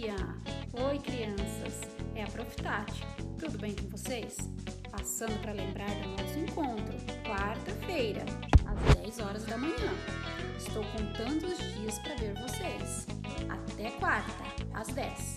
Dia! Oi, crianças! É a Prof Tati. Tudo bem com vocês? Passando para lembrar do nosso encontro, quarta-feira, às 10 horas da manhã. Estou contando os dias para ver vocês. Até quarta, às 10.